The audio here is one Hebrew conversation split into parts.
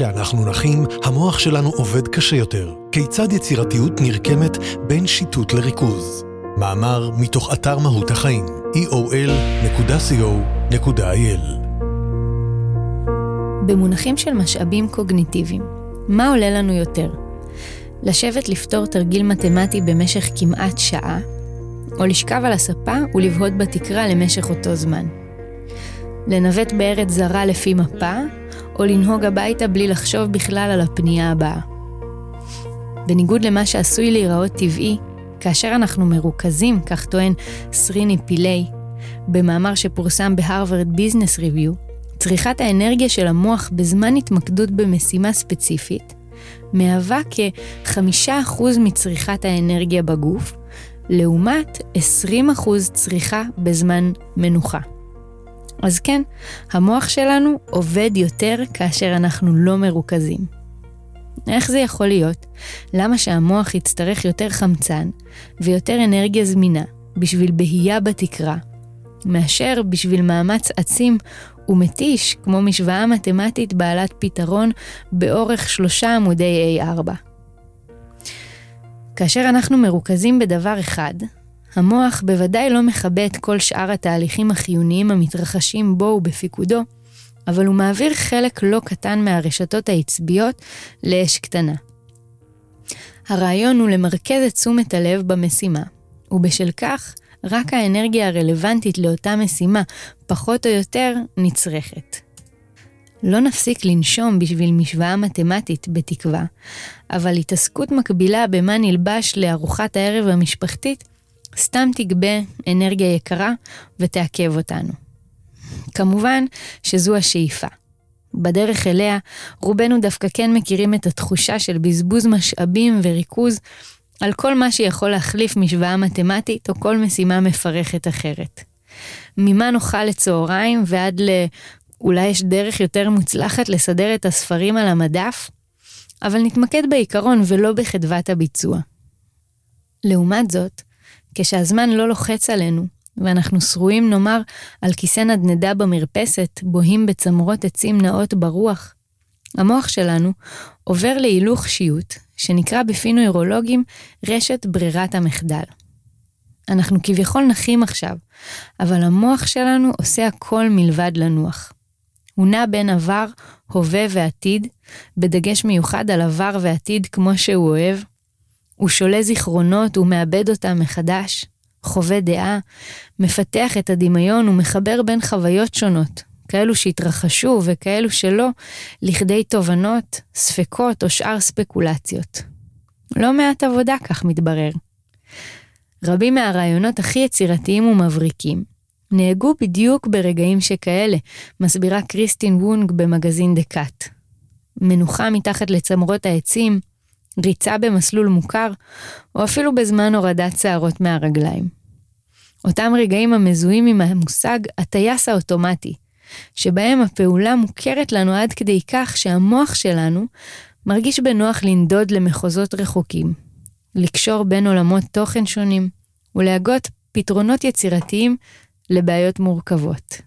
כשאנחנו נחים, המוח שלנו עובד קשה יותר. כיצד יצירתיות נרקמת בין שיטוט לריכוז? מאמר מתוך אתר מהות החיים, eol.co.il במונחים של משאבים קוגניטיביים, מה עולה לנו יותר? לשבת לפתור תרגיל מתמטי במשך כמעט שעה, או לשכב על הספה ולבהות בתקרה למשך אותו זמן. לנווט בארץ זרה לפי מפה, או לנהוג הביתה בלי לחשוב בכלל על הפנייה הבאה. בניגוד למה שעשוי להיראות טבעי, כאשר אנחנו מרוכזים, כך טוען סריני פילי, במאמר שפורסם בהרווארד ביזנס ריוויו, צריכת האנרגיה של המוח בזמן התמקדות במשימה ספציפית, מהווה כ-5% מצריכת האנרגיה בגוף, לעומת 20% צריכה בזמן מנוחה. אז כן, המוח שלנו עובד יותר כאשר אנחנו לא מרוכזים. איך זה יכול להיות? למה שהמוח יצטרך יותר חמצן ויותר אנרגיה זמינה בשביל בהייה בתקרה, מאשר בשביל מאמץ עצים ומתיש כמו משוואה מתמטית בעלת פתרון באורך שלושה עמודי A4. כאשר אנחנו מרוכזים בדבר אחד, המוח בוודאי לא מכבה את כל שאר התהליכים החיוניים המתרחשים בו ובפיקודו, אבל הוא מעביר חלק לא קטן מהרשתות העצביות לאש קטנה. הרעיון הוא למרכז את תשומת הלב במשימה, ובשל כך, רק האנרגיה הרלוונטית לאותה משימה, פחות או יותר, נצרכת. לא נפסיק לנשום בשביל משוואה מתמטית, בתקווה, אבל התעסקות מקבילה במה נלבש לארוחת הערב המשפחתית סתם תגבה אנרגיה יקרה ותעכב אותנו. כמובן שזו השאיפה. בדרך אליה, רובנו דווקא כן מכירים את התחושה של בזבוז משאבים וריכוז על כל מה שיכול להחליף משוואה מתמטית או כל משימה מפרכת אחרת. ממה נאכל לצהריים ועד ל... אולי יש דרך יותר מוצלחת לסדר את הספרים על המדף? אבל נתמקד בעיקרון ולא בחדוות הביצוע. לעומת זאת, כשהזמן לא לוחץ עלינו, ואנחנו שרויים נאמר על כיסא נדנדה במרפסת, בוהים בצמרות עצים נאות ברוח, המוח שלנו עובר להילוך שיוט, שנקרא בפי נוירולוגים רשת ברירת המחדל. אנחנו כביכול נחים עכשיו, אבל המוח שלנו עושה הכל מלבד לנוח. הוא נע בין עבר, הווה ועתיד, בדגש מיוחד על עבר ועתיד כמו שהוא אוהב, הוא שולל זיכרונות ומאבד אותם מחדש, חווה דעה, מפתח את הדמיון ומחבר בין חוויות שונות, כאלו שהתרחשו וכאלו שלא, לכדי תובנות, ספקות או שאר ספקולציות. לא מעט עבודה, כך מתברר. רבים מהרעיונות הכי יצירתיים ומבריקים נהגו בדיוק ברגעים שכאלה, מסבירה קריסטין וונג במגזין דקאט. מנוחה מתחת לצמרות העצים, ריצה במסלול מוכר, או אפילו בזמן הורדת שערות מהרגליים. אותם רגעים המזוהים עם המושג הטייס האוטומטי, שבהם הפעולה מוכרת לנו עד כדי כך שהמוח שלנו מרגיש בנוח לנדוד למחוזות רחוקים, לקשור בין עולמות תוכן שונים ולהגות פתרונות יצירתיים לבעיות מורכבות.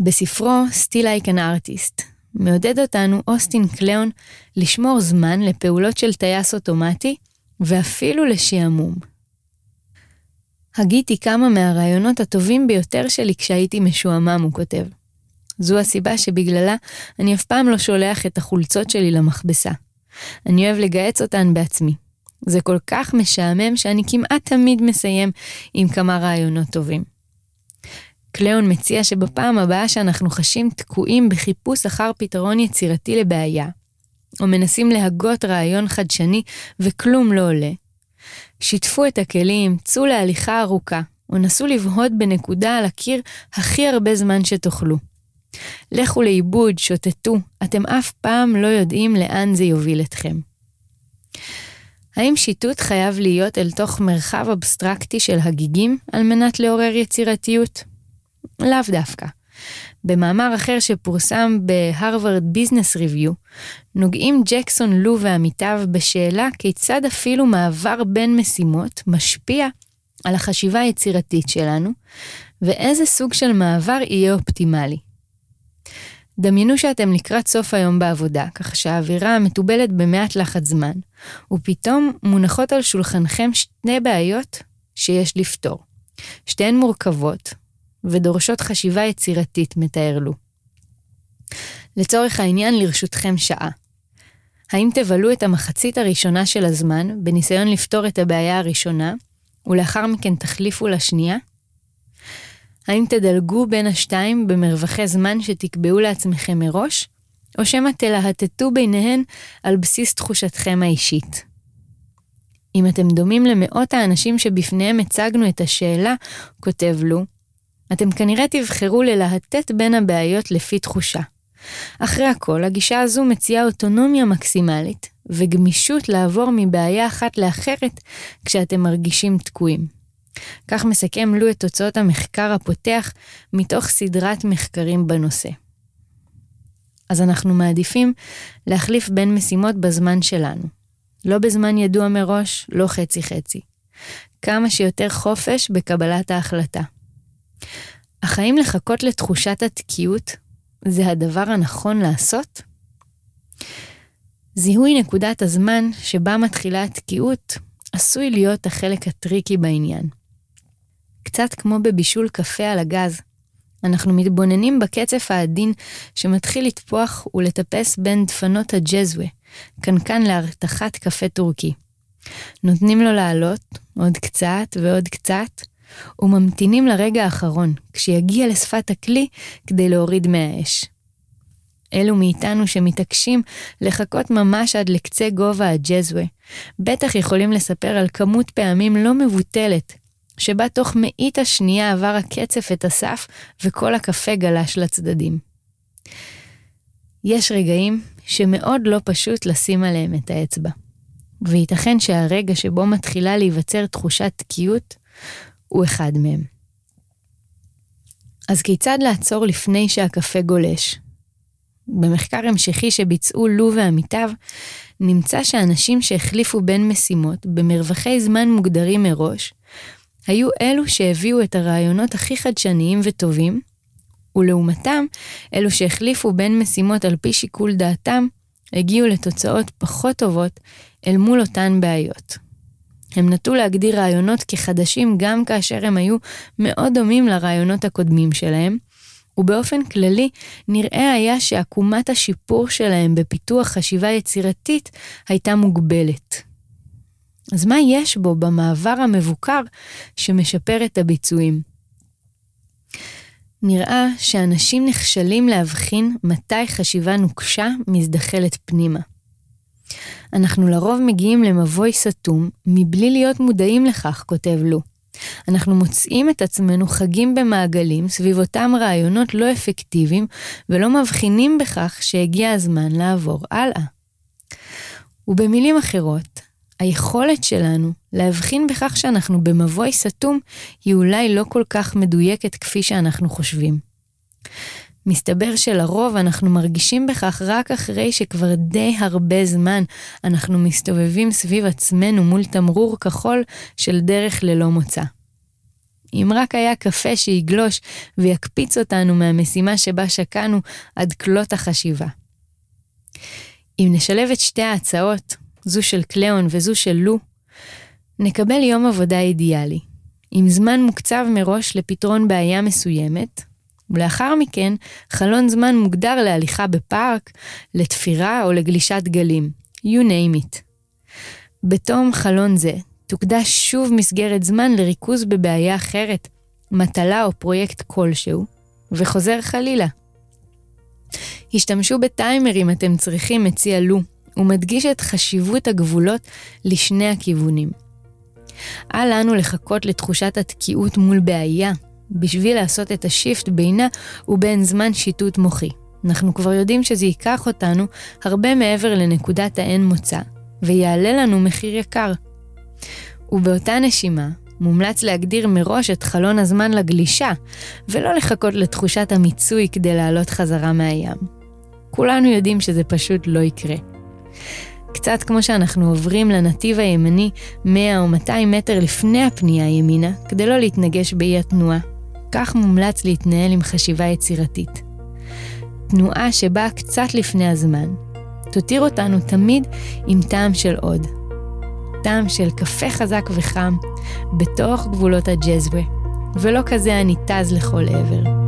בספרו Still Like an Artist מעודד אותנו אוסטין קליאון לשמור זמן לפעולות של טייס אוטומטי ואפילו לשעמום. הגיתי כמה מהרעיונות הטובים ביותר שלי כשהייתי משועמם, הוא כותב. זו הסיבה שבגללה אני אף פעם לא שולח את החולצות שלי למכבסה. אני אוהב לגהץ אותן בעצמי. זה כל כך משעמם שאני כמעט תמיד מסיים עם כמה רעיונות טובים. קליאון מציע שבפעם הבאה שאנחנו חשים תקועים בחיפוש אחר פתרון יצירתי לבעיה, או מנסים להגות רעיון חדשני וכלום לא עולה, שיתפו את הכלים, צאו להליכה ארוכה, או נסו לבהות בנקודה על הקיר הכי הרבה זמן שתוכלו. לכו לאיבוד, שוטטו, אתם אף פעם לא יודעים לאן זה יוביל אתכם. האם שיטוט חייב להיות אל תוך מרחב אבסטרקטי של הגיגים על מנת לעורר יצירתיות? לאו דווקא. במאמר אחר שפורסם בהרווארד ביזנס ריוויו, נוגעים ג'קסון לו ועמיתיו בשאלה כיצד אפילו מעבר בין משימות משפיע על החשיבה היצירתית שלנו, ואיזה סוג של מעבר יהיה אופטימלי. דמיינו שאתם לקראת סוף היום בעבודה, כך שהאווירה מתובלת במעט לחץ זמן, ופתאום מונחות על שולחנכם שתי בעיות שיש לפתור. שתיהן מורכבות, ודורשות חשיבה יצירתית, מתאר לו. לצורך העניין, לרשותכם שעה. האם תבלו את המחצית הראשונה של הזמן בניסיון לפתור את הבעיה הראשונה, ולאחר מכן תחליפו לשנייה? האם תדלגו בין השתיים במרווחי זמן שתקבעו לעצמכם מראש, או שמא תלהטטו ביניהן על בסיס תחושתכם האישית? אם אתם דומים למאות האנשים שבפניהם הצגנו את השאלה, כותב לו, אתם כנראה תבחרו ללהטט בין הבעיות לפי תחושה. אחרי הכל, הגישה הזו מציעה אוטונומיה מקסימלית וגמישות לעבור מבעיה אחת לאחרת כשאתם מרגישים תקועים. כך מסכם לו את תוצאות המחקר הפותח מתוך סדרת מחקרים בנושא. אז אנחנו מעדיפים להחליף בין משימות בזמן שלנו. לא בזמן ידוע מראש, לא חצי-חצי. כמה שיותר חופש בקבלת ההחלטה. אך האם לחכות לתחושת התקיעות זה הדבר הנכון לעשות? זיהוי נקודת הזמן שבה מתחילה התקיעות עשוי להיות החלק הטריקי בעניין. קצת כמו בבישול קפה על הגז, אנחנו מתבוננים בקצף העדין שמתחיל לטפוח ולטפס בין דפנות הג'זווה, קנקן להרתחת קפה טורקי. נותנים לו לעלות, עוד קצת ועוד קצת, וממתינים לרגע האחרון, כשיגיע לשפת הכלי כדי להוריד מהאש. אלו מאיתנו שמתעקשים לחכות ממש עד לקצה גובה הג'זווה, בטח יכולים לספר על כמות פעמים לא מבוטלת, שבה תוך מאית השנייה עבר הקצף את הסף וכל הקפה גלש לצדדים. יש רגעים שמאוד לא פשוט לשים עליהם את האצבע. וייתכן שהרגע שבו מתחילה להיווצר תחושת תקיעות הוא אחד מהם. אז כיצד לעצור לפני שהקפה גולש? במחקר המשכי שביצעו לו ועמיתיו, נמצא שאנשים שהחליפו בין משימות במרווחי זמן מוגדרים מראש, היו אלו שהביאו את הרעיונות הכי חדשניים וטובים, ולעומתם, אלו שהחליפו בין משימות על פי שיקול דעתם, הגיעו לתוצאות פחות טובות אל מול אותן בעיות. הם נטו להגדיר רעיונות כחדשים גם כאשר הם היו מאוד דומים לרעיונות הקודמים שלהם, ובאופן כללי נראה היה שעקומת השיפור שלהם בפיתוח חשיבה יצירתית הייתה מוגבלת. אז מה יש בו במעבר המבוקר שמשפר את הביצועים? נראה שאנשים נכשלים להבחין מתי חשיבה נוקשה מזדחלת פנימה. אנחנו לרוב מגיעים למבוי סתום מבלי להיות מודעים לכך, כותב לו. אנחנו מוצאים את עצמנו חגים במעגלים סביב אותם רעיונות לא אפקטיביים ולא מבחינים בכך שהגיע הזמן לעבור הלאה. ובמילים אחרות, היכולת שלנו להבחין בכך שאנחנו במבוי סתום היא אולי לא כל כך מדויקת כפי שאנחנו חושבים. מסתבר שלרוב אנחנו מרגישים בכך רק אחרי שכבר די הרבה זמן אנחנו מסתובבים סביב עצמנו מול תמרור כחול של דרך ללא מוצא. אם רק היה קפה שיגלוש ויקפיץ אותנו מהמשימה שבה שקענו עד כלות החשיבה. אם נשלב את שתי ההצעות, זו של קליאון וזו של לו, נקבל יום עבודה אידיאלי, עם זמן מוקצב מראש לפתרון בעיה מסוימת, ולאחר מכן חלון זמן מוגדר להליכה בפארק, לתפירה או לגלישת גלים, you name it. בתום חלון זה, תוקדש שוב מסגרת זמן לריכוז בבעיה אחרת, מטלה או פרויקט כלשהו, וחוזר חלילה. השתמשו בטיימר אם אתם צריכים, מציע לו, ומדגיש את חשיבות הגבולות לשני הכיוונים. אל לנו לחכות לתחושת התקיעות מול בעיה, בשביל לעשות את השיפט בינה ובין זמן שיטוט מוחי. אנחנו כבר יודעים שזה ייקח אותנו הרבה מעבר לנקודת האין מוצא, ויעלה לנו מחיר יקר. ובאותה נשימה, מומלץ להגדיר מראש את חלון הזמן לגלישה, ולא לחכות לתחושת המיצוי כדי לעלות חזרה מהים. כולנו יודעים שזה פשוט לא יקרה. קצת כמו שאנחנו עוברים לנתיב הימני 100 או 200 מטר לפני הפנייה ימינה, כדי לא להתנגש באי התנועה. כך מומלץ להתנהל עם חשיבה יצירתית. תנועה שבאה קצת לפני הזמן, תותיר אותנו תמיד עם טעם של עוד. טעם של קפה חזק וחם, בתוך גבולות הג'זווה, ולא כזה הניתז לכל עבר.